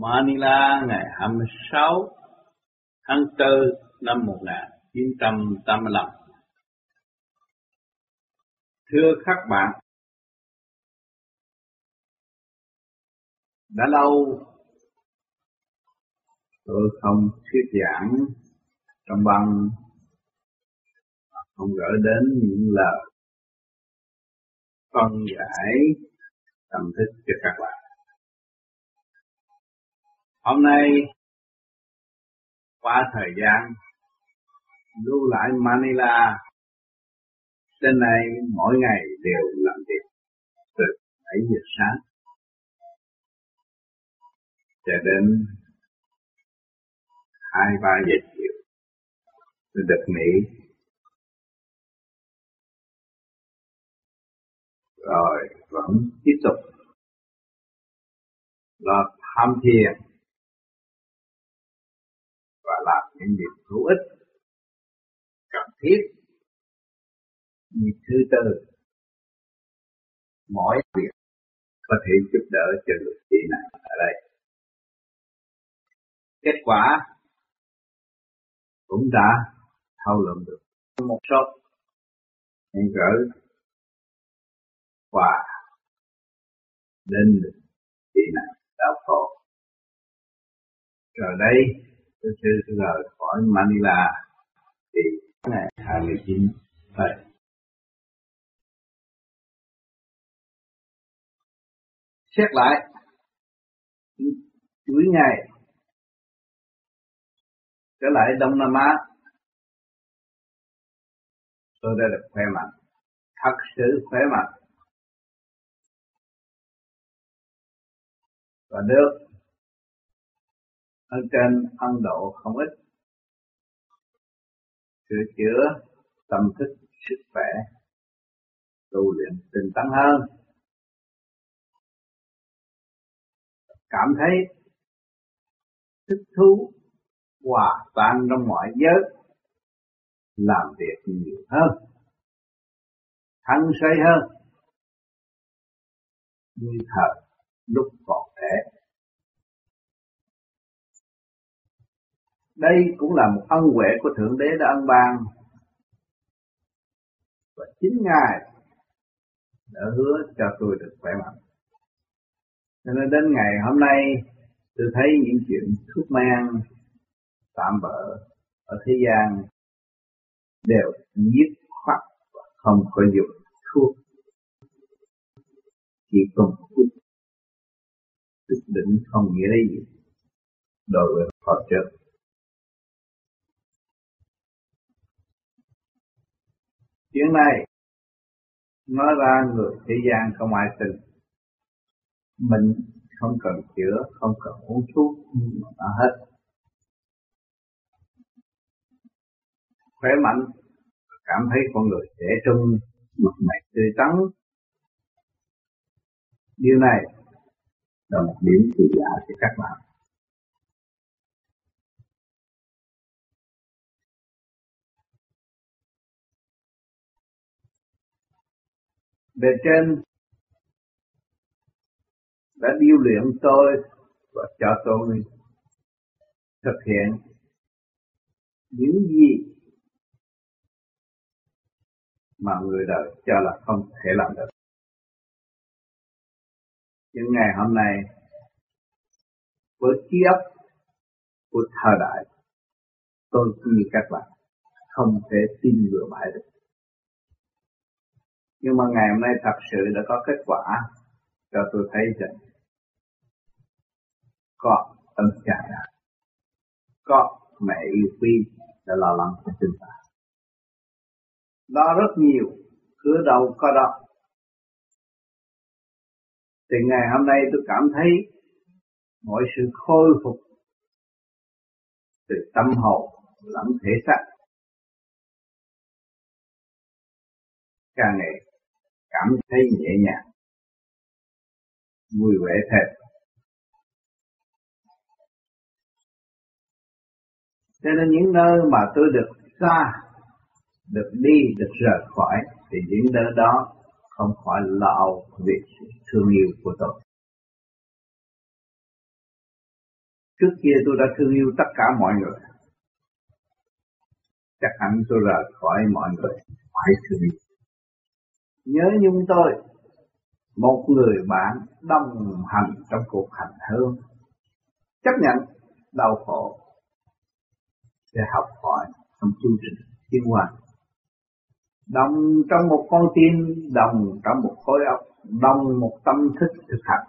Manila ngày 26 tháng 4 năm 1985. Thưa các bạn, đã lâu tôi không thuyết giảng trong băng không gửi đến những lời phân giải tâm thức cho các bạn. Hôm nay, qua thời gian, lưu lại Manila, trên này mỗi ngày đều làm việc từ 7 giờ sáng cho đến 2 3 giờ chiều tôi được nghỉ. Rồi vẫn tiếp tục là tham thiền và làm những việc hữu ích, cần thiết như thứ tư. Mỗi việc có thể giúp đỡ cho người chị này ở đây. Kết quả cũng đã thâu lượng được. Một số những gỡ và đến chị này đạo khổ. Rồi đây tôi sư rời khỏi Manila thì ngày 29 vậy. Xét lại, chuỗi ngày trở lại Đông Nam Á tôi đã được khỏe mạnh, thật sự khỏe mạnh và được ở trên ân Độ không ít. Sửa chữa tâm thức, sức khỏe, tu luyện tinh tấn hơn. Cảm thấy thích thú hòa tan trong mọi giới, làm việc nhiều hơn thăng say hơn. Như thời lúc còn Đây cũng là một ân huệ của Thượng Đế đã ân ban. Và chính Ngài đã hứa cho tôi được khỏe mạnh. Cho nên đến ngày hôm nay, tôi thấy những chuyện thuốc men, tạm bỡ ở thế gian đều giết khoát và không có dùng thuốc chỉ cần thuốc quyết định không nghĩa gì đối với họ trước Chuyện này nói ra người thế gian không ai tin. Mình không cần chữa, không cần uống thuốc, nhưng mà hết. Khỏe mạnh, cảm thấy con người trẻ trung, mặt mày tươi tắn. Điều này là một điểm kỳ lạ cho các bạn. Bề trên đã điêu luyện tôi và cho tôi thực hiện những gì mà người đời cho là không thể làm được. Nhưng ngày hôm nay, với trí óc của thời đại, tôi cũng như các bạn không thể tin vừa bại được nhưng mà ngày hôm nay thật sự đã có kết quả cho tôi thấy rằng có tâm trạng có mẹ yêu quý đã lo lắng cho chúng ta. Đó rất nhiều, cứ đầu có đó. Thì ngày hôm nay tôi cảm thấy mọi sự khôi phục từ tâm hồn lẫn thể xác. Càng ngày cảm thấy nhẹ nhàng, vui vẻ thật. cho nên những nơi mà tôi được xa, được đi, được rời khỏi, thì những nơi đó không phải lo vì thương yêu của tôi Trước kia tôi đã thương yêu tất cả mọi người. Chắc hẳn tôi rời khỏi mọi người phải thương yêu. Nhớ nhung tôi, một người bạn đồng hành trong cuộc hành hương. Chấp nhận đau khổ để học hỏi trong chương trình tiến hóa. Đồng trong một con tim, đồng trong một khối óc, đồng một tâm thức thực hành.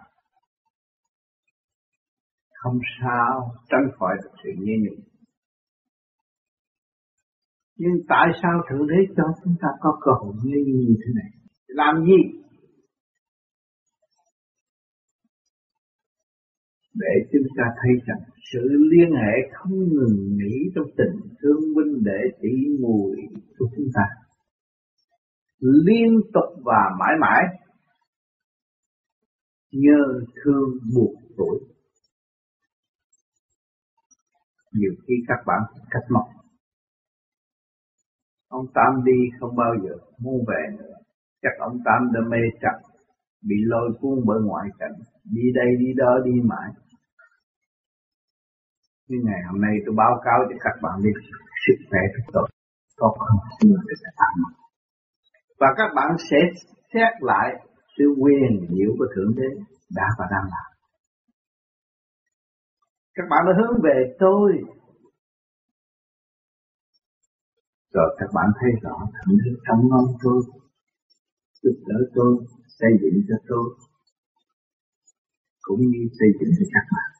Không sao tránh khỏi được sự nhớ nhung. Nhưng tại sao Thượng Đế cho chúng ta có cơ hội như thế này? Làm gì? để chúng ta thấy rằng sự liên hệ không ngừng nghỉ trong tình thương huynh đệ tỷ muội của chúng ta. Liên tục và mãi mãi. Nhờ thương buộc tuổi nhiều khi các bạn cách mọc ông Tam đi không bao giờ muốn về nữa chắc ông Tam đã mê chặt bị lôi cuốn bởi ngoại cảnh. Đi đây, đi đó, đi mãi. Nhưng ngày hôm nay tôi báo cáo cho các bạn biết sức khỏe của tôi có không xưa để làm và các bạn sẽ xét lại sự quyền diệu của thượng đế đã và đang làm. Các bạn đã hướng về tôi. Rồi các bạn thấy rõ thượng đế trong ngon tôi giúp đỡ tôi, xây dựng cho tôi, cũng như xây dựng cho các bạn.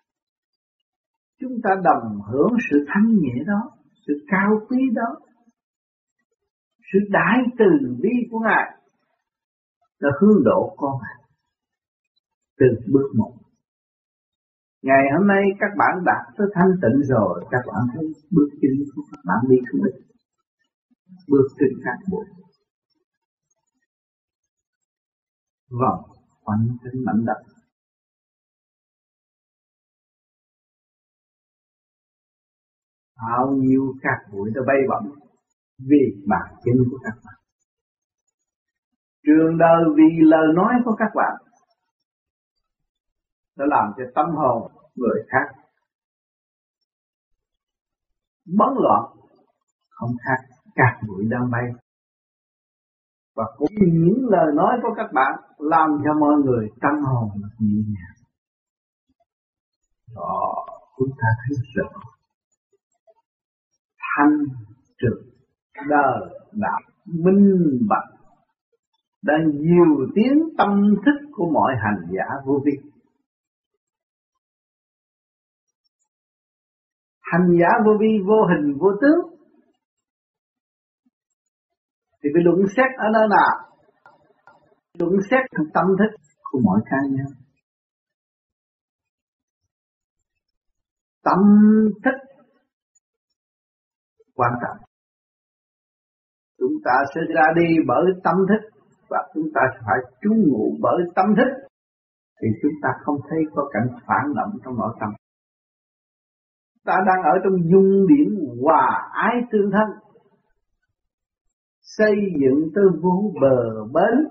Chúng ta đồng hưởng sự thanh nhẹ đó, sự cao quý đó, sự đại từ bi của ngài, là hướng độ con từ bước một. Ngày hôm nay các bạn đạt tới thanh tịnh rồi, các bạn thấy bước chân của các bạn đi không ít. Bước trên các bộ vòng quanh trên mảnh đất bao nhiêu các bụi đã bay bổng vì bản chân của các bạn. Trường đời vì lời nói của các bạn, đã làm cho tâm hồn người khác bấn loạn. Không khác, các bụi đang bay và cũng những lời nói của các bạn, làm cho mọi người tâm hồn nhẹ nhàng. Đó, chúng ta thấy rõ thanh trực đời đạo minh bạch. Đang nhiều tiếng tâm thức của mọi hành giả vô vi. Hành giả vô vi, vô hình, vô tướng thì phải luận xét ở nơi nào luận xét tâm thức của mọi cá nhân. Tâm thức quan trọng. Chúng ta sẽ ra đi bởi tâm thức và chúng ta phải trú ngụ bởi tâm thức. Thì chúng ta không thấy có cảnh phản động trong nội tâm. Ta đang ở trong dung điểm hòa ái tương thân xây dựng tư vũ bờ bến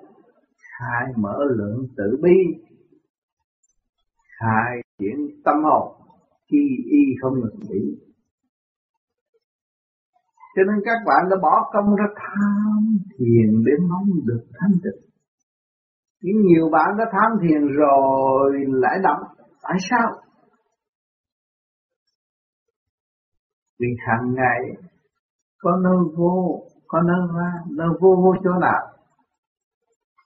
khai mở lượng tự bi khai triển tâm hồn khi y không ngừng nghỉ cho nên các bạn đã bỏ công ra tham thiền để mong được thanh tịnh. Nhưng nhiều bạn đã tham thiền rồi lại động. Tại sao? Vì hàng ngày có nơi vô, có nơi ra, nơi vô vô chỗ nào.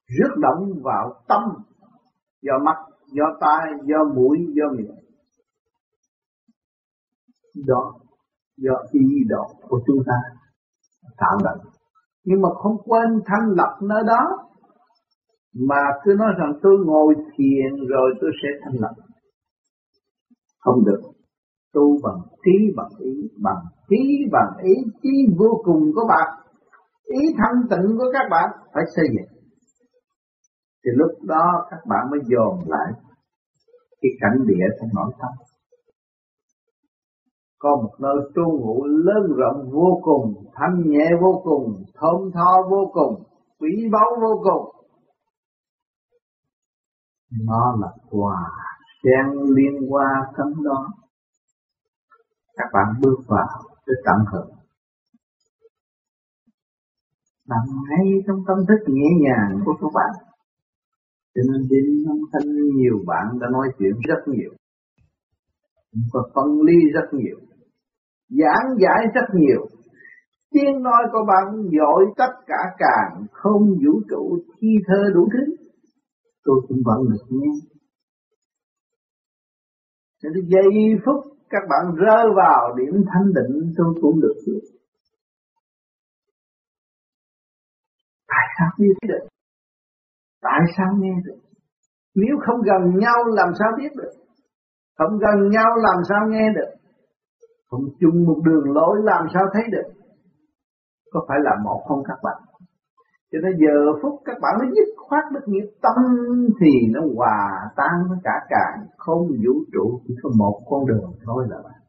Rước động vào tâm, do mắt, do tai, do mũi, do miệng. Đó do ý đó của chúng ta tạo động nhưng mà không quên thanh lập nơi đó mà cứ nói rằng tôi ngồi thiền rồi tôi sẽ thanh lập không được tu bằng trí bằng ý bằng trí bằng ý trí vô cùng của bạn ý thanh tịnh của các bạn phải xây dựng thì lúc đó các bạn mới dồn lại cái cảnh địa trong nội tâm có một nơi tu ngụ lớn rộng vô cùng, thanh nhẹ vô cùng, thơm tho vô cùng, quý báu vô cùng. Nó là quà sen liên qua tấm đó. các bạn bước vào để tận hưởng nằm ngay trong tâm thức nhẹ nhàng của các bạn cho nên đến âm thanh nhiều bạn đã nói chuyện rất nhiều. Và phân ly rất nhiều. Giảng giải rất nhiều. Tiếng nói của bạn dội tất cả càng không vũ trụ thi thơ đủ thứ. Tôi cũng vẫn được nghe. Cho nên giây phút các bạn rơi vào điểm thanh định, tôi cũng được biết. Sao biết được? Tại sao nghe được? Nếu không gần nhau làm sao biết được? Không gần nhau làm sao nghe được? Không chung một đường lối làm sao thấy được? Có phải là một không các bạn? Cho nên giờ phút các bạn mới dứt khoát được nghiệp tâm thì nó hòa tan với cả càng. Không vũ trụ, chỉ có một con đường thôi là bạn.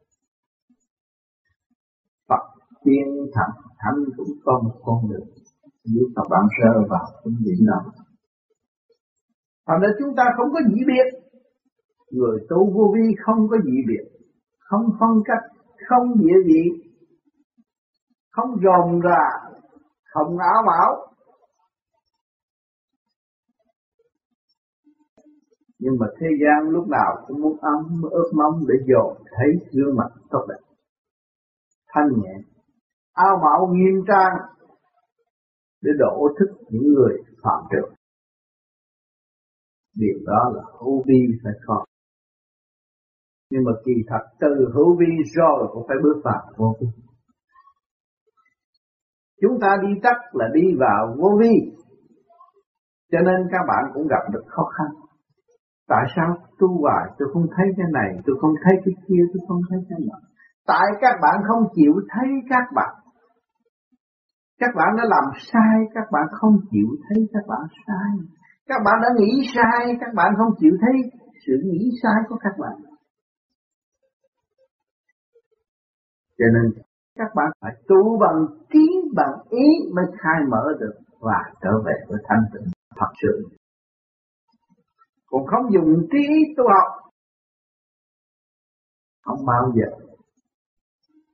Phật tiên thần thánh cũng có một con đường nếu mà bạn rơi vào cũng điểm đó Thành ra chúng ta không có gì biệt. Người tu vô vi không có gì biệt Không phân cách Không địa vị Không rồn ra Không áo bảo, Nhưng mà thế gian lúc nào cũng muốn ấm ước mong để dồn thấy gương mặt tốt đẹp thanh nhẹ. Áo mạo nghiêm trang để đổ thức những người phạm trượng. điều đó là hữu vi phải có. Nhưng mà kỳ thật từ hữu vi rồi cũng phải bước vào vô vi. Chúng ta đi tắt là đi vào vô vi. Cho nên các bạn cũng gặp được khó khăn. Tại sao? Tu hoài, tôi không thấy cái này, tôi không thấy cái kia, tôi không thấy cái nọ. Tại các bạn không chịu thấy các bạn các bạn đã làm sai, các bạn không chịu thấy các bạn sai. Các bạn đã nghĩ sai, các bạn không chịu thấy sự nghĩ sai của các bạn. Cho nên các bạn phải tu bằng trí bằng ý mới khai mở được và trở về với thanh tịnh thật sự. Còn không dùng trí tu học. Không bao giờ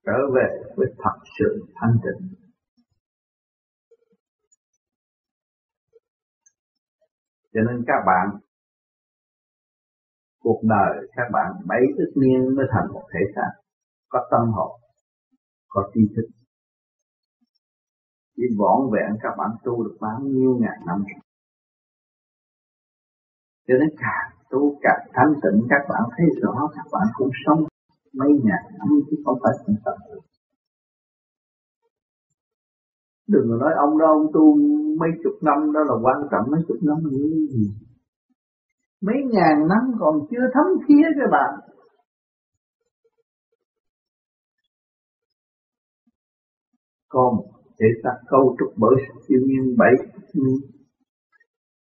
trở về với thật sự thanh tịnh. Cho nên các bạn cuộc đời, các bạn bảy ức niên mới thành một thể xác, có tâm hồn, có tri thức. Chỉ vỏn vẹn các bạn tu được bao nhiêu ngàn năm. Rồi cho nên càng tu càng thanh tịnh, các bạn thấy rõ các bạn cũng sống mấy ngàn năm chứ không phải thành tập đừng có nói ông đó, ông tu mấy chục năm, đó là quan trọng mấy chục năm là cái gì? Mấy ngàn năm còn chưa thấm thía các bạn. Còn để ta câu trúc bởi siêu nhiên bảy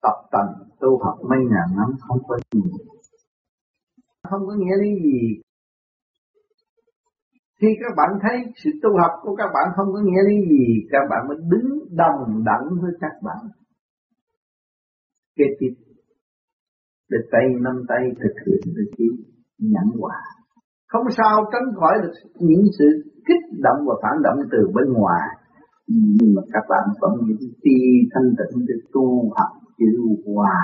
tập tành, tu học mấy ngàn năm không có gì. Không có nghĩa lý gì khi các bạn thấy sự tu học của các bạn không có nghĩa lý gì, các bạn mới đứng đồng đẳng với các bạn. Kế tiếp, để tay nắm tay thực hiện được chỉ nhẫn hòa. Không sao tránh khỏi được những sự kích động và phản động từ bên ngoài. Nhưng mà các bạn vẫn những ti thanh tịnh để tu học chữ hòa.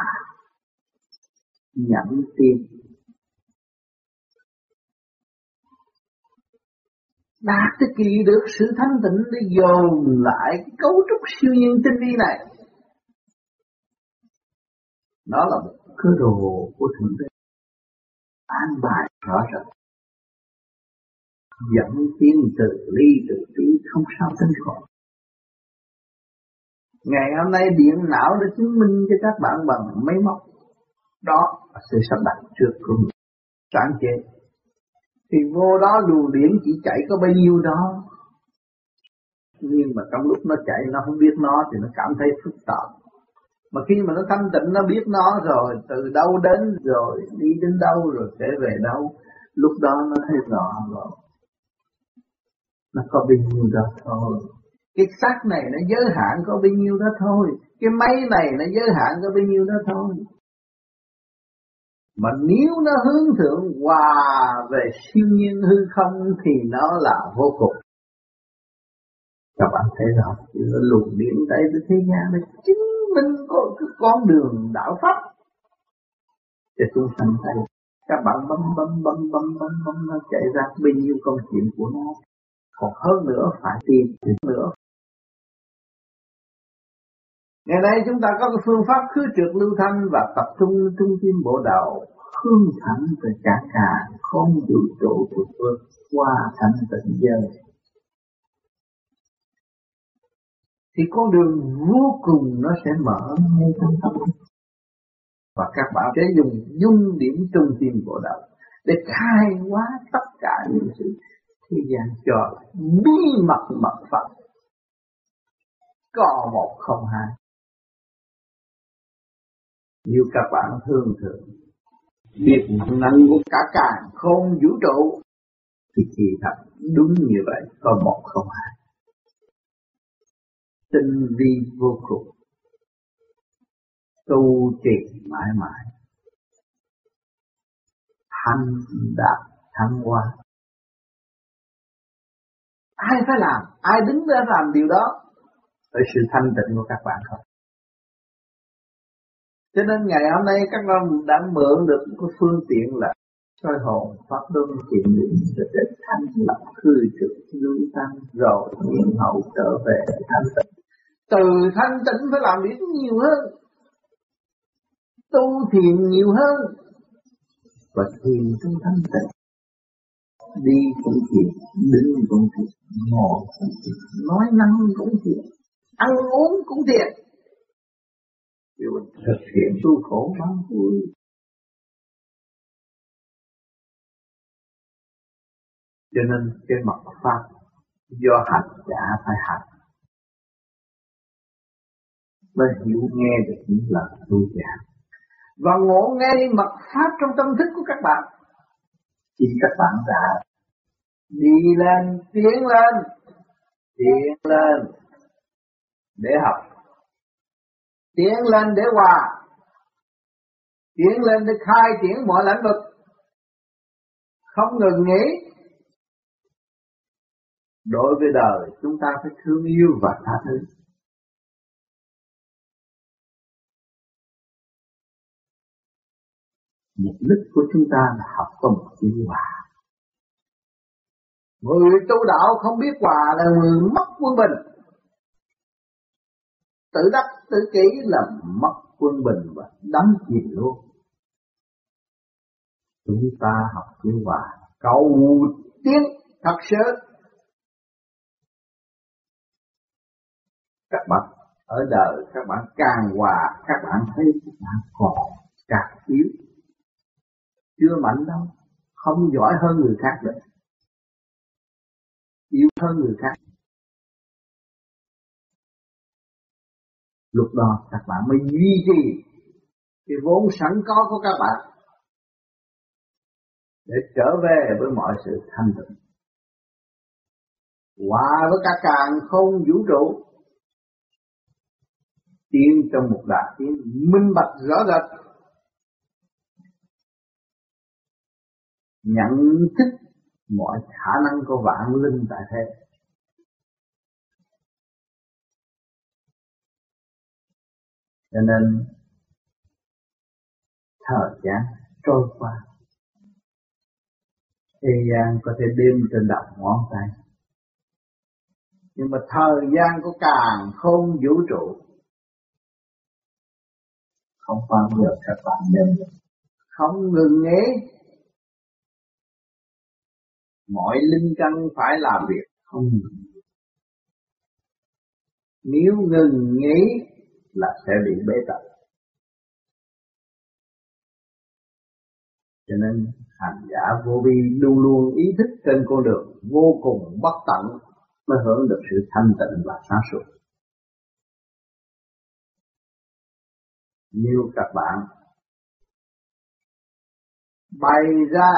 Nhẫn tiên đạt tới kỳ được sự thanh tịnh để dồn lại cái cấu trúc siêu nhiên tinh vi này. Nó là một cơ đồ của thượng đế. An bài rõ ràng. Dẫn tiến từ ly từ tí không sao tránh khỏi. Ngày hôm nay điện não đã chứng minh cho các bạn bằng máy móc. Đó là sự sắp đặt trước của mình. Sáng chế thì vô đó luồng điển chỉ chạy có bao nhiêu đó. Nhưng mà trong lúc nó chạy nó không biết nó thì nó cảm thấy phức tạp. Mà khi mà nó thanh tịnh, nó biết nó rồi, từ đâu đến rồi, đi đến đâu rồi sẽ về đâu, lúc đó nó thấy rõ rồi. Nó có bao nhiêu đó thôi. Cái xác này nó giới hạn có bao nhiêu đó thôi. Cái máy này nó giới hạn có bao nhiêu đó thôi mà nếu nó hướng thượng hòa về siêu nhiên hư không thì nó là vô cùng. Các bạn thấy rõ nó luồng điện tại thế gian để chứng minh có cái con đường đạo pháp. Để chúng sanh thấy, các bạn bấm bấm bấm bấm bấm bấm, nó chạy ra bao nhiêu công chuyện của nó. Còn hơn nữa phải tìm nữa. Ngày nay chúng ta có cái phương pháp khứ trượt lưu thanh và tập trung trung tâm bộ đầu hương thẳng về cả cả không vũ trụ của phương, qua thành tịnh giới. Thì con đường vô cùng nó sẽ mở ngay trong tâm. Và các bạn sẽ dùng dung điểm trung tâm bộ đầu để khai hóa tất cả những sự thế gian cho bí mật mật Phật. Có một không hai như các bạn thương thường biết năng của cả càng không vũ trụ, thì kỳ thật đúng như vậy, có một không hai. Tinh vi vô cùng. Tu trì mãi mãi. Thanh đạt thăng hoa. Ai phải làm? Ai đứng ra làm điều đó? Ở sự thanh tịnh của các bạn không cho nên ngày hôm nay các ông đã mượn được cái phương tiện là soi hồn pháp luân thiện nguyện để thanh lập hư trực lưu tăng rồi nhiên hậu trở về thanh tịnh. Từ thanh tịnh phải làm việc nhiều hơn, tu thiền nhiều hơn. Và thiền trong thanh tịnh. Đi cũng thiền, đứng cũng thiền, ngồi cũng thiền, nói năng cũng thiền, ăn uống cũng thiền vì thực hiện tu khổ mang vui. Cho nên cái mặt pháp do hành giả phải hành. Mới hiểu nghe được những lời tôi giảng và ngộ ngay mặt pháp trong tâm thức của các bạn. Thì các bạn đã đi lên, tiến lên tiến lên để học tiến lên để hòa. Tiến lên để khai triển mọi lĩnh vực. Không ngừng nghỉ. Đối với đời chúng ta phải thương yêu và tha thứ. Mục đích của chúng ta là học một chữ hòa. Người tu đạo không biết hòa là người mất quân bình tự đắc, tự kỷ là mất quân bình và đắm chìm luôn. Chúng ta học chữ hòa cầu tiến thật sự. Các bạn ở đời, các bạn càng hòa, các bạn thấy các bạn còn càng yếu. Chưa mạnh đâu, không giỏi hơn người khác được. Yếu hơn người khác. Lúc đó các bạn mới duy trì cái vốn sẵn có của các bạn để trở về với mọi sự thanh tịnh. Hòa với cả càng không vũ trụ tiến trong một đại tiến minh bạch rõ rệt, nhận thức mọi khả năng của vạn linh tại thế. Cho nên, thời gian trôi qua. Thế gian có thể đêm trên đầu ngón tay. Nhưng mà thời gian của càng không vũ trụ, không bao giờ các bạn nên không ngừng nghỉ. Mọi linh căn phải làm việc không ngừng nếu ngừng nghỉ là sẽ bị bế tắc. Cho nên hành giả vô vi luôn luôn ý thức trên con đường vô cùng bất tận mới hưởng được sự thanh tịnh và sáng suốt. Nếu các bạn bày ra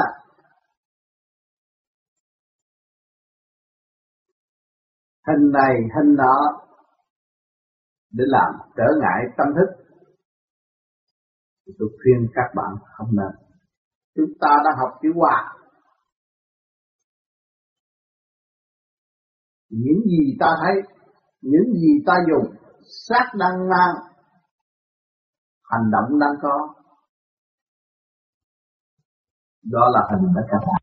hình này, hình nọ để làm trở ngại tâm thức. Tôi khuyên các bạn không nên. Chúng ta đã học chữ hòa. Những gì ta thấy, những gì ta dùng, xác đang mang hành động đang có. Đó là hình đó các bạn.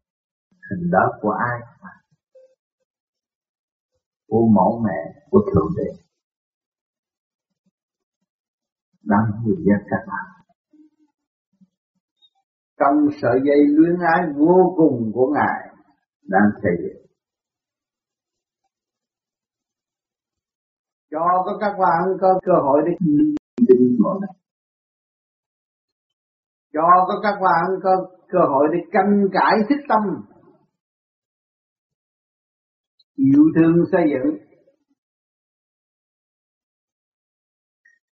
Hình đó của ai? Của mẫu mẹ, của thượng đế đang người dân các bạn. Trong sợi dây luyến ái vô cùng của ngài đang xây dựng cho có các bạn có cơ hội để tin mọi này cho có các bạn có cơ hội để canh cải thích tâm. Yêu thương xây dựng.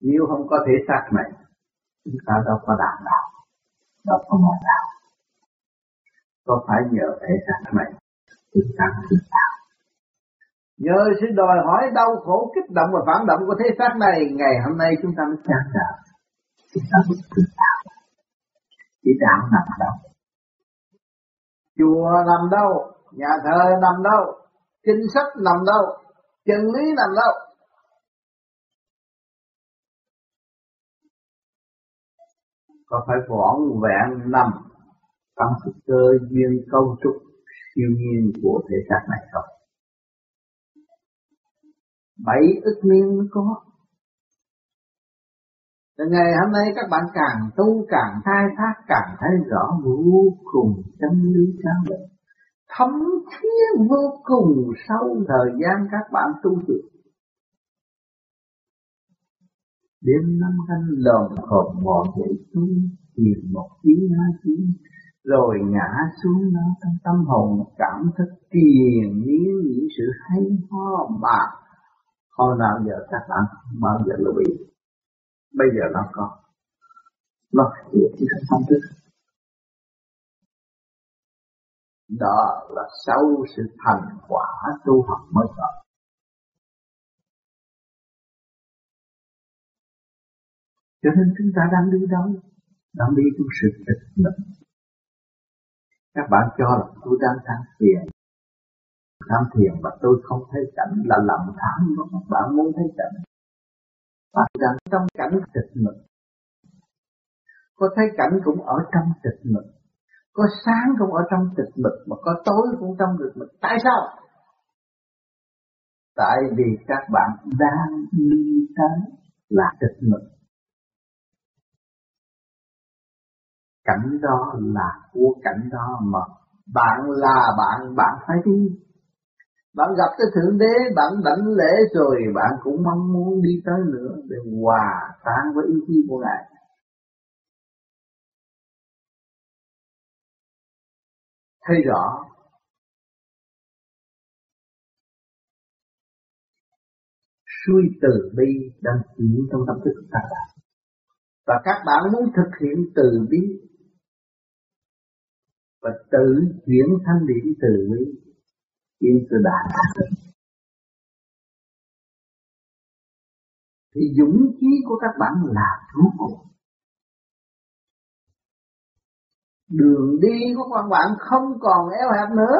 Nếu không có thể xác này chúng ta đâu có đạt đạo đâu có một đạo có phải nhờ thể xác này chúng ta mới đạo nhờ sự đòi hỏi đau khổ, kích động và phản động của thế xác này, ngày hôm nay chúng ta mới sáng đạo chúng ta mới tự đạo chỉ đạo nằm đâu? Chùa nằm đâu? Nhà thờ nằm đâu? Kinh sách nằm đâu? Chân lý nằm đâu? Có phải vỏn vẹn nằm trong sự cơ duyên cấu trúc siêu nhiên của thể xác này không? Bảy ức niên mới có. Từ ngày hôm nay các bạn càng tu càng khai thác càng thấy rõ vô cùng chân lý cao đẹp thấm thiết vô cùng sau thời gian các bạn tu được. Đêm năm canh lồng hộp ngọn dậy xuống tìm một tiếng hai tiếng rồi ngã xuống đó, trong tâm hồn cảm thức tiền miếng những sự hay ho mà. Hồi nào giờ các bạn bao giờ lưu ý Bây giờ nó có. Nó hiện trong tâm thức. Đó là sau sự thành quả tu học mới có. Cho nên chúng ta đang đi đâu? Đang đi trong sự tịch mịch. Các bạn cho là tôi đang tham thiền. Tham thiền và tôi không thấy cảnh là lầm than đó các bạn muốn thấy cảnh. Bạn đang trong cảnh tịch mịch có thấy cảnh cũng ở trong tịch mịch có sáng cũng ở trong tịch mịch mà có tối cũng trong tịch mịch tại sao? Tại vì các bạn đang đi tới là tịch mịch cảnh đó là của cảnh đó mà bạn là bạn bạn phải đi bạn gặp cái Thượng Đế, bạn đảnh lễ rồi bạn cũng mong muốn đi tới nữa để hòa tan với ý chí của Ngài. Thấy rõ suy từ bi đang chuyển trong tâm thức của các bạn. Và các bạn muốn thực hiện từ bi và tự chuyển thanh điển từ bi chuyển từ đại thì dũng khí của các bạn là cứu cùng đường đi của các bạn không còn eo hẹp nữa.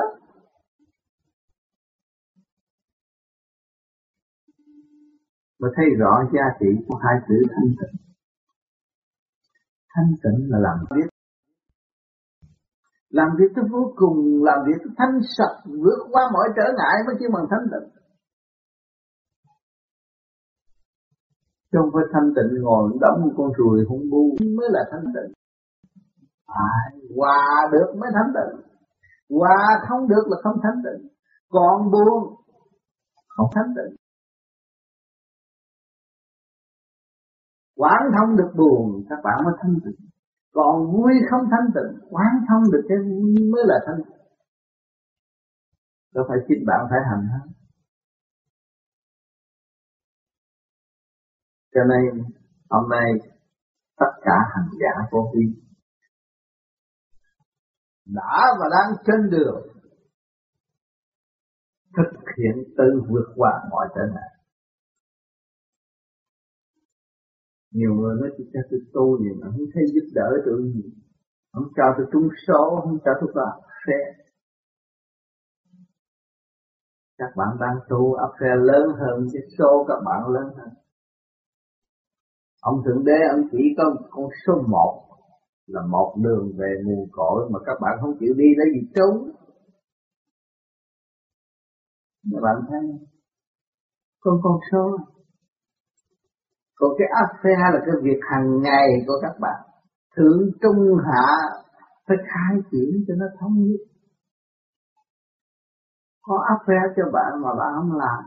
Và thấy rõ giá trị của hai chữ thanh tịnh. Thanh tịnh là làm biết làm việc tới vô cùng làm việc tới thanh sạch vượt qua mọi trở ngại mới kêu bằng thanh tịnh. Trong không phải thanh tịnh ngồi đóng một con ruồi hung bu mới là thanh tịnh. À, hòa được mới thanh tịnh. Hòa không được là không thanh tịnh. Còn buồn không thanh tịnh. Quán thông được buồn các bạn mới thanh tịnh còn vui không thanh tịnh, quán thông được cái vui mới là thanh tịnh. Đâu phải chính bạn phải hành hết cho nên, hôm nay, tất cả hành giả vô vi đã và đang trên đường, thực hiện tự vượt qua mọi trở ngại. Nhiều người nói tôi cho tôi tu gì mà không thấy giúp đỡ tôi gì. Không cho tôi trúng số, không cho tôi có xe. Các bạn đang tu, áp xe lớn hơn, cái số các bạn lớn hơn. Ông thượng đế, ông chỉ có con số một, là một đường về nguồn cội mà các bạn không chịu đi lấy gì trốn. Các bạn thấy con con số còn cái áp là cái việc hàng ngày của các bạn thượng trung hạ, phải khai triển cho nó thống nhất. Có áp cho bạn mà bạn không làm.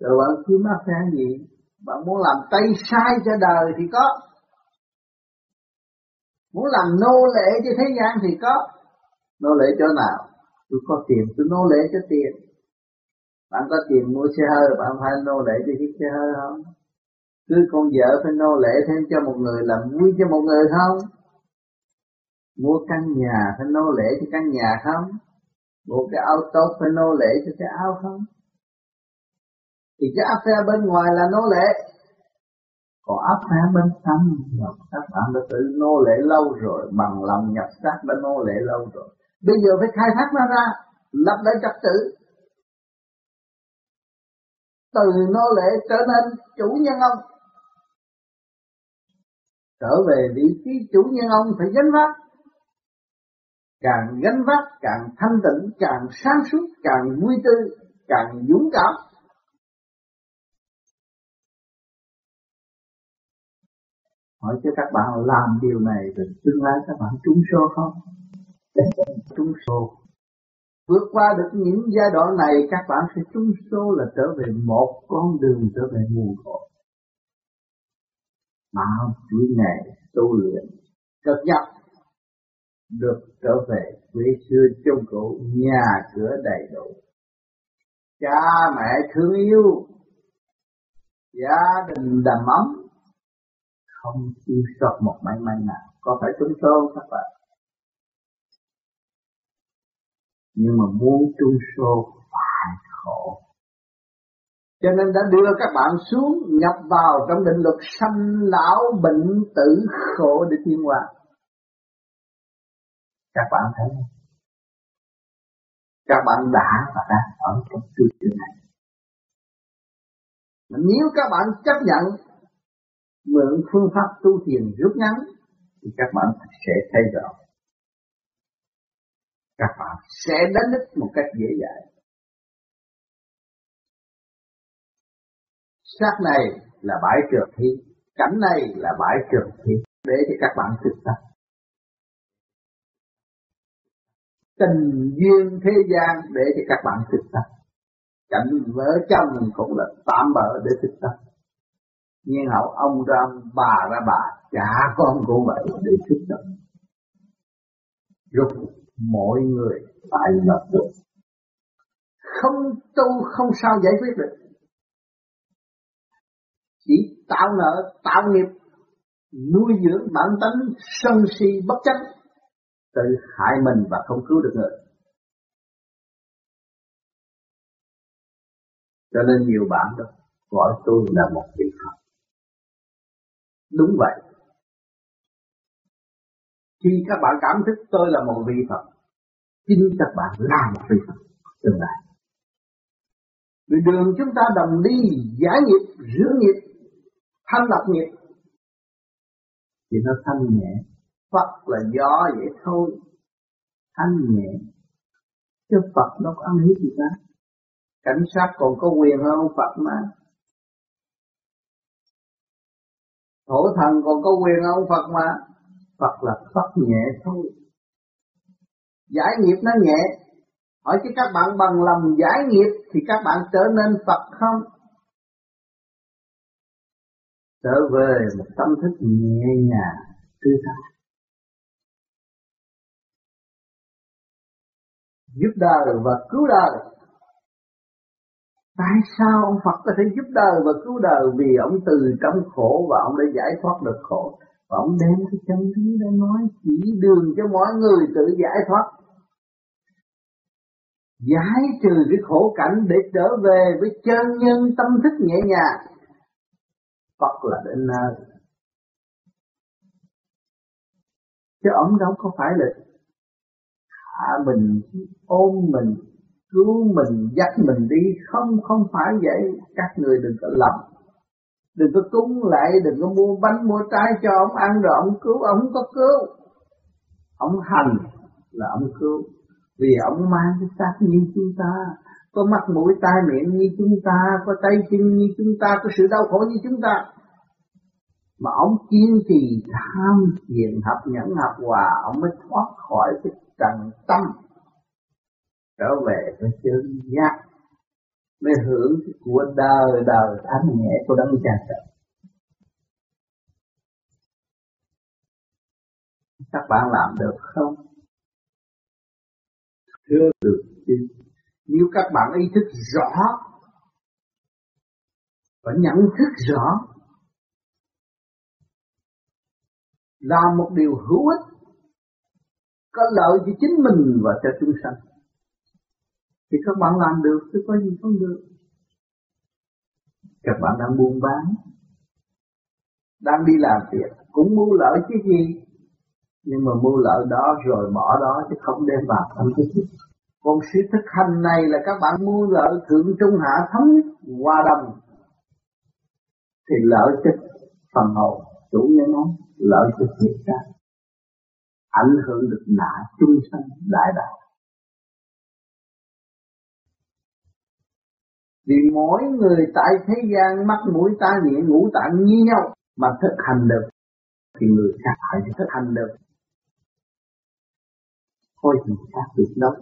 Rồi bạn kiếm áp gì? Bạn muốn làm tay sai cho đời thì có. Muốn làm nô lệ cho thế gian thì có. Nô lệ chỗ nào? Tôi có tiền, tôi nô lệ cho tiền bạn có tiền mua xe hơi bạn phải nô lệ cho chiếc xe hơi không? Cứ con vợ phải nô lệ thêm cho một người làm vui cho một người không? Mua căn nhà phải nô lệ cho căn nhà không? Mua cái áo tốt phải nô lệ cho cái áo không? Thì cái áp phê bên ngoài là nô lệ. Còn áp phê bên trong là các bạn đã tự nô lệ lâu rồi, bằng lòng nhập xác đã nô lệ lâu rồi. Bây giờ phải khai thác nó ra, lập lại trật tự từ nô lệ trở nên chủ nhân ông. Trở về vị trí chủ nhân ông phải gánh vác. Càng gánh vác, càng thanh tịnh, càng sáng suốt, càng vui tươi, càng dũng cảm. Hỏi cho các bạn làm điều này thì tương lai các bạn trúng số không? Trúng số vượt qua được những giai đoạn này, các bạn sẽ trúng số là trở về một con đường trở về nguồn cội. Bao chuỗi ngày tu luyện cực nhập được trở về quê xưa trong cũ, nhà cửa đầy đủ. Cha mẹ thương yêu, gia đình đầm ấm, không thiếu sót một may nào. Có phải trúng số các bạn? Nhưng mà muốn trung sâu phải khổ. Cho nên đã đưa các bạn xuống, nhập vào trong định luật sanh lão bệnh tử khổ để tiến hòa các bạn thấy không? các bạn đã và đang ở trong tư trường này. Mà nếu các bạn chấp nhận, mượn phương pháp tu thiền rút ngắn, thì các bạn sẽ thấy rõ các bạn sẽ đánh đích một cách dễ dàng sát này là bãi trượt thi, cảnh này là bãi trượt thi. Để cho các bạn thực tập. Tình duyên thế gian để cho các bạn thực tập. Cảnh vợ chồng cũng là tạm bỡ để thực tập. Nhiên hậu ông ra ông bà ra bà cả con cũng vậy để thực tập. Rút mọi người phải lập được không tu, không sao giải quyết được. Chỉ tạo nợ, tạo nghiệp, nuôi dưỡng bản tánh sân si bất chấp tự hại mình và không cứu được người. Cho nên nhiều bạn đó, gọi tôi là một vị Phật. Đúng vậy khi các bạn cảm thức tôi là một vị Phật chính các bạn là một vị Phật tương lai. Vì đường chúng ta đồng đi giải nghiệp, rửa nghiệp, thanh lập nghiệp thì nó thanh nhẹ. Phật là gió vậy thôi. Thanh nhẹ chứ Phật nó có ăn hiếp gì ta? Cảnh sát còn có quyền hơn ông Phật mà. Thổ thần còn có quyền hơn ông Phật mà. Phật là Phật nhẹ thôi. Giải nghiệp nó nhẹ. Hỏi chứ các bạn bằng lòng giải nghiệp thì các bạn trở nên Phật không? Trở về một tâm thức nhẹ nhàng tươi thái. Giúp đời và cứu đời tại sao ông Phật có thể giúp đời và cứu đời vì ông từ trong khổ và ông đã giải thoát được khổ và ông đem cái chân lý đó nói chỉ đường cho mọi người tự giải thoát. Giải trừ cái khổ cảnh để trở về với chân nhân tâm thức nhẹ nhàng. Phật là đến nơi. Chứ ông đâu có phải là hạ mình, ôm mình, cứu mình, dắt mình đi. Không không phải vậy. Các người đừng có lầm đừng có cúng lại, đừng có mua bánh, mua trái cho ông ăn rồi ông cứu, ông có cứu. Ông hành là ông cứu. Vì ông mang cái xác như chúng ta. Có mắt mũi, tai miệng như chúng ta. Có tay chân như chúng ta. Có sự đau khổ như chúng ta. Mà ông kiên trì tham thiền, học nhẫn, học hòa, ông mới thoát khỏi cái trần tâm. Trở về với chân giác mới hưởng của đời đời thanh nhẹ của đấng cha trời các bạn làm được không? Thưa được chứ. Nếu các bạn ý thức rõ và nhận thức rõ làm một điều hữu ích, có lợi cho chính mình và cho chúng sanh thì các bạn làm được chứ có gì không được. Các bạn đang buôn bán, đang đi làm việc, cũng mua lợi chứ gì? Nhưng mà mua lợi đó rồi bỏ đó chứ không đem vào. Tâm thức còn sự thực hành này là các bạn mua lợi thượng trung hạ thống nhất hòa đồng thì lợi cho phần hồn, chủ nhân nó, lợi cho thiết ra ảnh hưởng được nạ chung sanh đại đạo. Vì mỗi người tại thế gian mắt mũi tai miệng ngũ tạng như nhau mà thực hành được, thì người khác phải thực hành được. Thôi thì khác được đâu.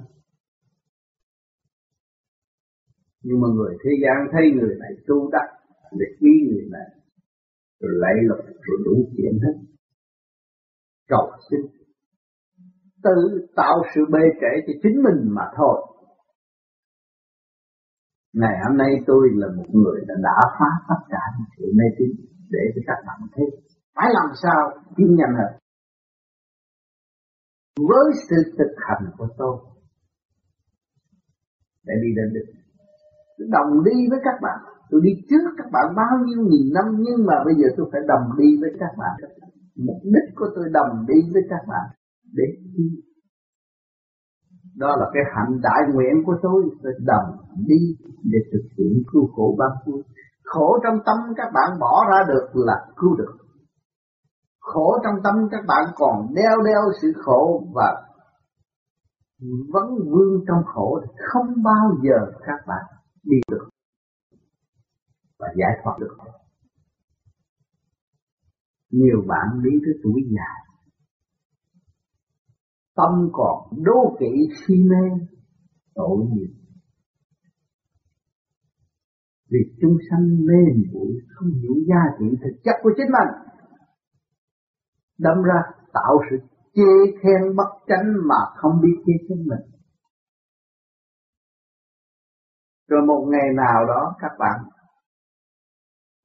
Nhưng mà người thế gian thấy người này tu đắc, để quý người này, rồi lấy lục rồi đủ chuyện hết. Cầu xin. Tự tạo sự bê trễ cho chính mình mà thôi ngày hôm nay tôi là một người đã đã phá tất cả những sự mê tín để cho các bạn thấy. Phải làm sao tin nhanh hơn? Với sự thực hành của tôi, để đi đến đích đồng đi với các bạn. Tôi đi trước các bạn bao nhiêu nghìn năm, nhưng mà bây giờ tôi phải đồng đi với các bạn. Mục đích của tôi đồng đi với các bạn để đi đó là cái hạnh đại nguyện của tôi. Phải đồng đi để thực hiện cứu khổ ban vui khổ trong tâm các bạn bỏ ra được là cứu được. Khổ trong tâm các bạn còn đeo đeo sự khổ và vẫn vương trong khổ. Không bao giờ các bạn đi được và giải thoát được. Nhiều bạn đi tới tuổi già tâm còn đố kỵ si mê, tội nghiệp. Vì chúng sanh mê muội không hiểu giá trị thực chất của chính mình, đâm ra tạo sự chê khen bất chánh mà không biết chê chính mình. Rồi một ngày nào đó, các bạn,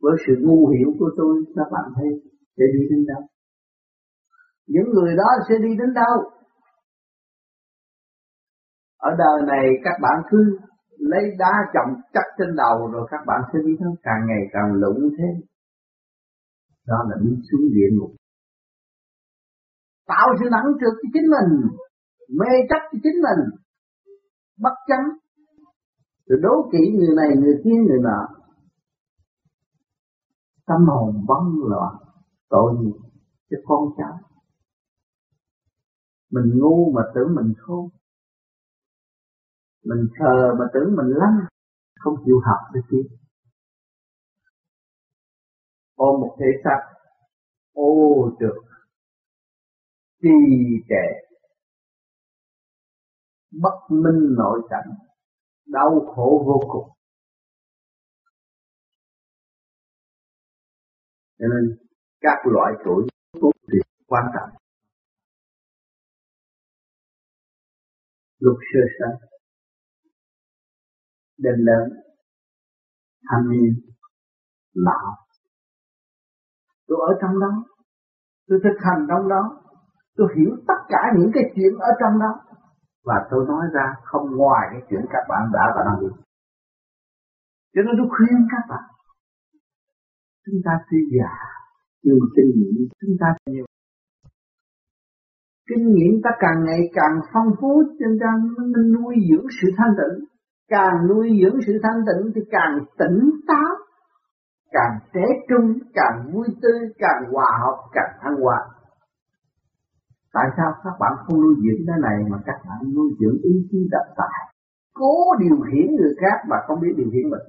với sự ngu hiểu của tôi, các bạn thấy sẽ đi đến đâu? Những người đó sẽ đi đến đâu? Ở đời này các bạn cứ lấy đá chồng chắc trên đầu rồi các bạn sẽ đi đến càng ngày càng lụng thế. Đó là đi xuống địa ngục. Tạo sự nặng trược cho chính mình, mê chấp cho chính mình, bất chánh. Rồi đố kỵ người này, người kia, người nọ. Tâm hồn băng loạn, tội nghiệp cho con cháu. Mình ngu mà tưởng mình khôn mình thờ mà tưởng mình lắm không chịu học được kia. Ôm một thể xác, ô được trì trệ bất minh nội cảnh, đau khổ vô cùng. Cho nên, các loại tuổi cũng thì quan trọng. Lúc sơ sanh định lượng, thanh niên lão. Tôi ở trong đó tôi thực hành trong đó tôi hiểu tất cả những cái chuyện ở trong đó. Và tôi nói ra không ngoài cái chuyện các bạn đã và đang đi cho nên tôi khuyên các bạn chúng ta tuy già nhưng mà kinh nghiệm chúng ta nhiều. Kinh nghiệm ta càng ngày càng phong phú cho nên mình nuôi dưỡng sự thanh tịnh càng nuôi dưỡng sự thanh tịnh thì càng tỉnh táo, càng trẻ trung, càng vui tươi, càng hòa hợp, càng thăng hoa tại sao các bạn không nuôi dưỡng cái này mà các bạn nuôi dưỡng ý chí độc tài? Cố điều khiển người khác mà không biết điều khiển mình.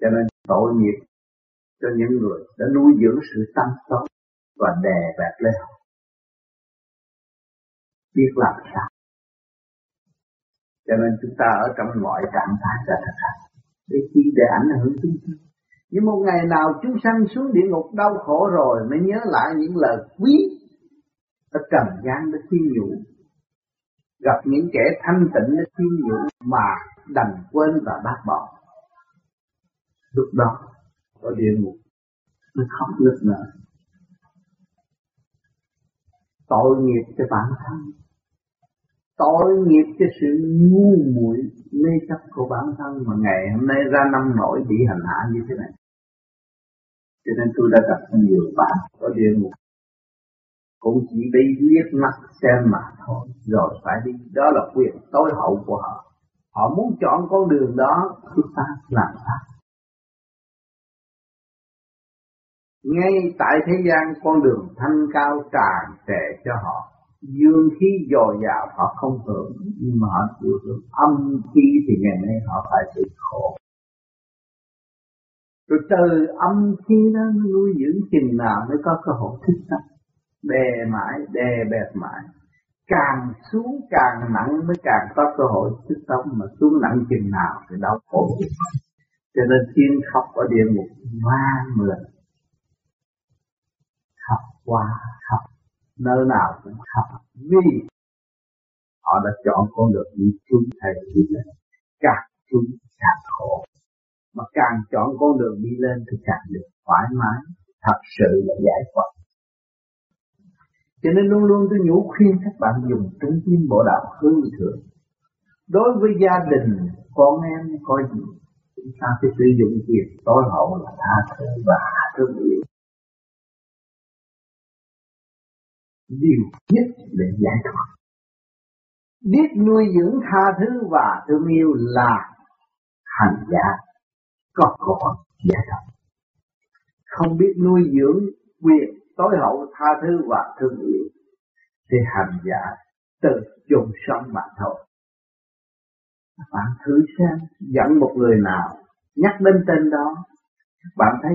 Cho nên tội nghiệp cho những người đã nuôi dưỡng sự tâm xấu và đè bẹp lên họ biết làm sao. Cho nên chúng ta ở trong mọi trạng thái là thật thật. Để chi để ảnh hưởng chúng ta. Nhưng một ngày nào chúng sanh xuống địa ngục đau khổ rồi mới nhớ lại những lời quý ở trần gian để khuyên nhủ. Gặp những kẻ thanh tịnh để khuyên nhủ mà đành quên và bác bỏ. Lúc đó, có địa ngục, nó khóc nức nở tội nghiệp cho bản thân tội nghiệp cho sự ngu muội mê chấp của bản thân mà ngày hôm nay ra năm nổi bị hành hạ như thế này. Cho nên tôi đã gặp nhiều bạn có địa ngục cũng chỉ bị liếc mắt xem mà thôi. Rồi phải đi. Đó là quyền tối hậu của họ. Họ muốn chọn con đường đó chúng ta làm sao ngay tại thế gian, con đường thanh cao tràn trề cho họ dương khí dồi dào họ không hưởng, nhưng mà họ chịu hưởng. Âm khí thì ngày nay họ phải chịu khổ. Rồi từ âm khí đó nuôi dưỡng chừng nào mới có cơ hội thức tâm đè mãi đè bẹp mãi. Càng xuống càng nặng mới càng có cơ hội thức tâm mà xuống nặng chừng nào thì đau khổ cho nên tiên khóc ở địa ngục vang mượn. Học qua học nơi nào cũng học vì họ đã chọn con đường đi chung thầy đi lên càng chung càng khổ. Mà càng chọn con đường đi lên thì càng được thoải mái, thật sự là giải thoát. Cho nên luôn luôn tôi nhủ khuyên các bạn dùng trung tâm bộ đạo hư thượng. Đối với gia đình, con em có gì chúng ta phải sử dụng quyền tối hậu là tha thứ và thương yêu điều nhất để giải thoát. Biết nuôi dưỡng tha thứ và thương yêu là hành giả có có giải thoát. Không biết nuôi dưỡng quyền tối hậu tha thứ và thương yêu thì hành giả tự chung sống mà thôi. Các bạn thử xem, dẫn một người nào nhắc đến tên đó các bạn thấy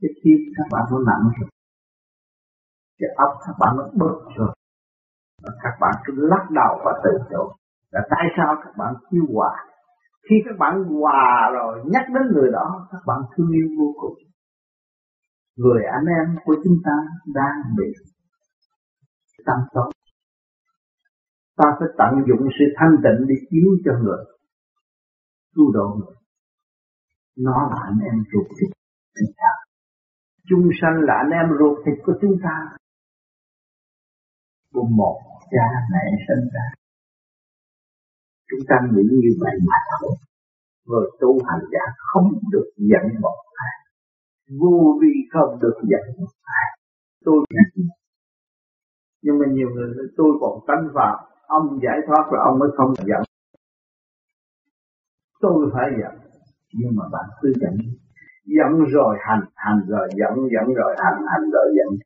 cái tim các bạn nó nặng rồi cái óc các bạn nó bực rồi. Và các bạn cứ lắc đầu và từ chối là tại sao các bạn chưa hòa? Khi các bạn hòa rồi nhắc đến người đó các bạn thương yêu vô cùng. Người anh em của chúng ta đang bị tâm tối. Ta phải tận dụng sự thanh tịnh để chiếu cho người. Tu độ người. Nó là anh em ruột thịt chúng ta. Chung sanh là anh em ruột thịt của chúng ta của một cha mẹ sinh ra. Chúng ta nghĩ như vậy mà thôi. Người tu hành giả không được giận một ai. Vô vi không được giận một ai. Tôi nhưng mà nhiều người tôi còn tánh vào ông giải thoát là ông mới không giận. Tôi phải giận. Nhưng mà bạn cứ giận. Giận rồi hành hành rồi giận giận rồi hành hành rồi giận.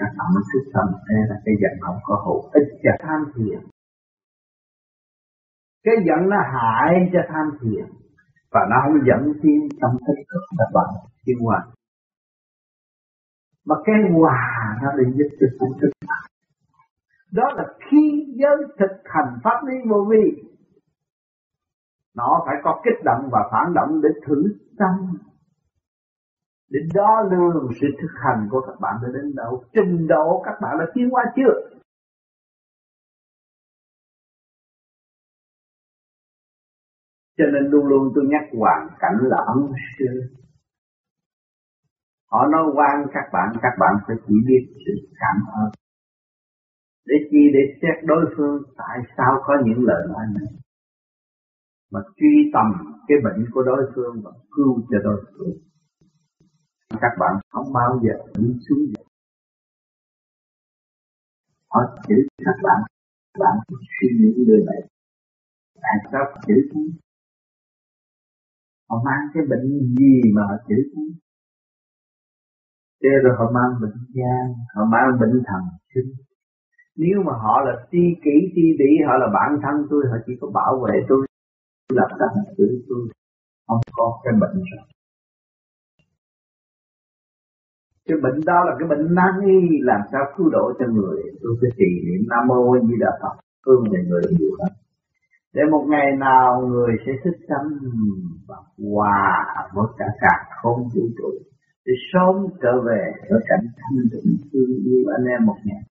Dạ, các bạn mới thức tâm đây là cái giận không có hữu ích cho tham thiền cái giận nó hại cho tham thiền và nó không dẫn tiến tâm thức của các bạn tiến hóa. Mà cái hòa nó để giúp cho tâm thức đó là khi giới thực hành pháp lý vô vi. Nó phải có kích động và phản động để thử tâm để đo lường sự thực hành của các bạn đã đến đâu, trình độ các bạn đã tiến qua chưa? Cho nên luôn luôn tôi nhắc hoàn cảnh là ân sư. Họ nói quan các bạn các bạn phải chỉ biết sự cảm ơn. Để chi? Để xét đối phương tại sao có những lời nói này. Mà truy tầm cái bệnh của đối phương và cứu cho đối phương các bạn không bao giờ đi xuống được họ chữ các bạn. Bạn suy nghĩ người này tại sao chữ không? họ mang cái bệnh gì mà họ chữ không? thế rồi họ mang bệnh gan, họ mang bệnh thần kinh. Nếu mà họ là ti kỷ ti tỷ họ là bản thân tôi, họ chỉ có bảo vệ tôi làm sao mà chữ tôi. Không có cái bệnh rồi. Cái bệnh đó là cái bệnh nan y, làm sao cứu độ cho người. Tôi phải trì niệm nam mô a di đà phật. Thương về người nhiều lắm. Để một ngày nào người sẽ thích tâm và hòa với cả cả không vũ trụ, để sớm trở về với cảnh thanh tịnh thương yêu anh em một ngày.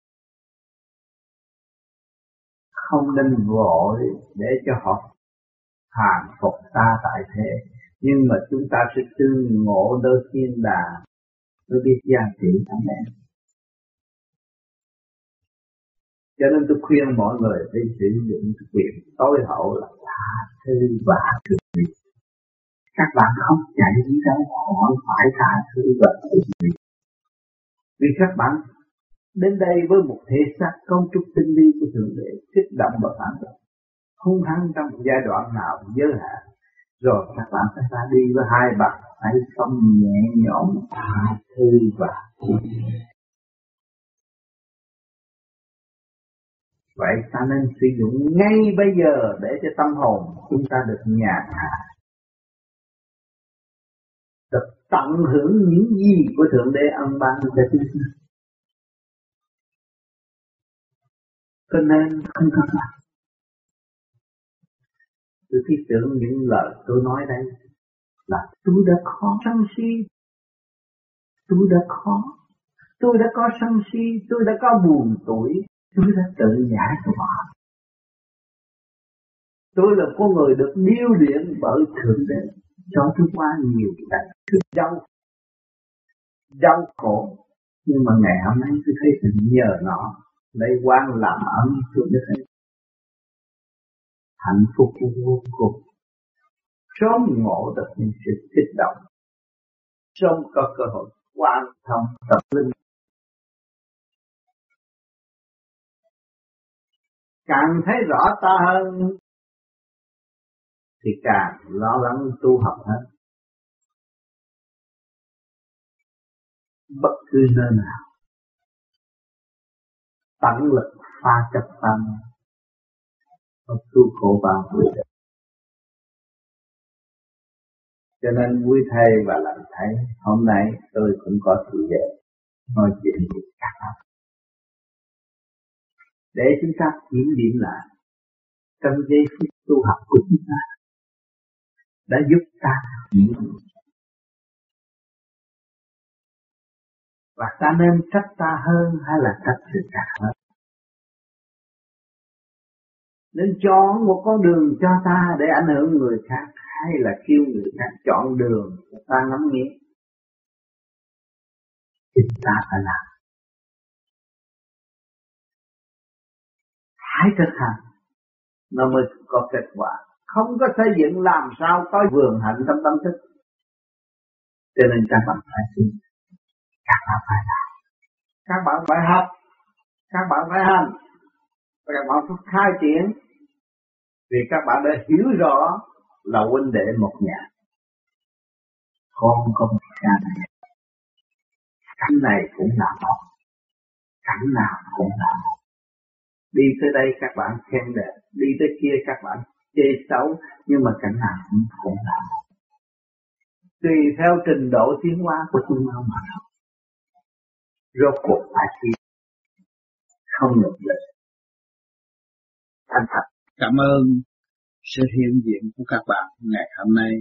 Không nên vội để cho họ hàng phục ta tại thế, nhưng mà chúng ta sẽ tương ngộ đôi thiên đàng tôi biết gia trị anh em cho nên tôi khuyên mọi người phải sử dụng quyền tối hậu là tha thứ và thương việc các bạn không chạy đi đâu, họ phải tha thứ và thương việc vì các bạn đến đây với một thể xác cấu trúc tinh vi của thượng đế, kích động và phản động. Hung hăng trong một giai đoạn nào giới hạn rồi, các bạn sẽ ra đi với hai bàn tay không nhẹ nhõm, tha thứ và Vậy ta nên sử dụng ngay bây giờ để cho tâm hồn chúng ta được nhàn hạ. Được tận hưởng những gì của Thượng Đế ân ban cho chúng ta. Cho nên không có. Tôi thiết tưởng những lời tôi nói đây là tôi đã khó sân si. Tôi đã khó. Tôi đã có sân si, tôi đã có buồn tuổi, tôi đã tự giải tỏa, tôi là con người được điêu luyện bởi thượng đế cho tôi qua nhiều cảnh thức đau đau khổ nhưng mà ngày hôm nay tôi thấy tình nhờ nó lấy quan làm ấm tôi mới thấy hạnh phúc vô cùng. Sớm ngộ được những sự kích động. Sớm có cơ hội quan thông tập linh. Càng thấy rõ ta hơn, thì càng lo lắng tu học hơn. Bất cứ nơi nào, tận lực pha chấp tâm và tu khổ bao vui đẹp cho nên vui thay và làm thấy hôm nay tôi cũng có sự về nói chuyện với các bạn. Để chúng ta kiểm điểm lại, trong giây phút tu học của chúng ta, đã giúp ta hiểu và ta nên trách ta hơn hay là trách sự ta hơn? Nên chọn một con đường cho ta để ảnh hưởng người khác, hay là kêu người khác chọn đường ta ngắm nghĩa chúng ta phải làm. Hãy thực hành nó mới có kết quả. Không có xây dựng làm sao có vườn hạnh trong tâm thức. Cho nên các bạn phải suy các bạn phải làm. Các bạn phải học. Các bạn phải hành và các bạn phải khai triển. Vì các bạn đã hiểu rõ là huynh đệ một nhà. Con không cha này cảnh này cũng là một. Cảnh nào cũng là một. Đi tới đây các bạn khen đẹp. Đi tới kia các bạn chê xấu. Nhưng mà cảnh nào cũng cũng là tùy theo trình độ tiến hóa của chúng ta mà thôi rốt cuộc phải không ngược lực thành thật. Cảm ơn sự hiện diện của các bạn ngày hôm nay.